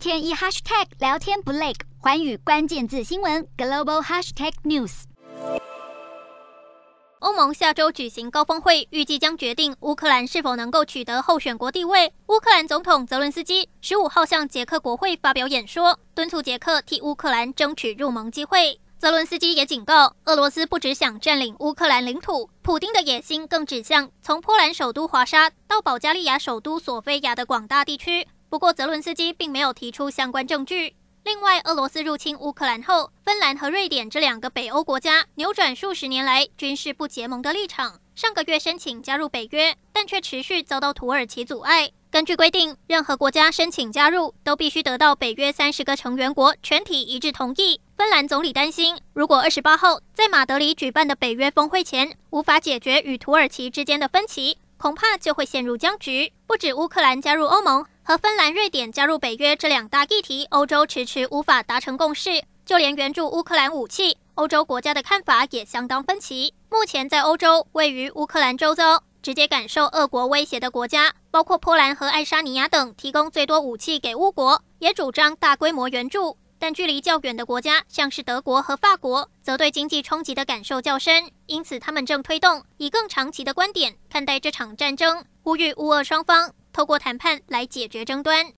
天一 hashtag 聊天不累，寰宇关键字新闻 global hashtag news。欧盟下周举行高峰会，预计将决定乌克兰是否能够取得候选国地位。乌克兰总统泽伦斯基十五号向捷克国会发表演说，敦促捷克替乌克兰争取入盟机会。泽伦斯基也警告，俄罗斯不只想占领乌克兰领土，普京的野心更指向从波兰首都华沙到保加利亚首都索菲亚的广大地区。不过，泽伦斯基并没有提出相关证据。另外，俄罗斯入侵乌克兰后，芬兰和瑞典这两个北欧国家扭转数十年来军事不结盟的立场，上个月申请加入北约，但却持续遭到土耳其阻碍。根据规定，任何国家申请加入都必须得到北约三十个成员国全体一致同意。芬兰总理担心，如果二十八号在马德里举办的北约峰会前无法解决与土耳其之间的分歧，恐怕就会陷入僵局。不止乌克兰加入欧盟。和芬兰、瑞典加入北约这两大议题，欧洲迟迟无法达成共识。就连援助乌克兰武器，欧洲国家的看法也相当分歧。目前，在欧洲位于乌克兰周遭、直接感受俄国威胁的国家，包括波兰和爱沙尼亚等，提供最多武器给乌国，也主张大规模援助。但距离较远的国家，像是德国和法国，则对经济冲击的感受较深。因此，他们正推动以更长期的观点看待这场战争，呼吁乌俄双方。透过谈判来解决争端。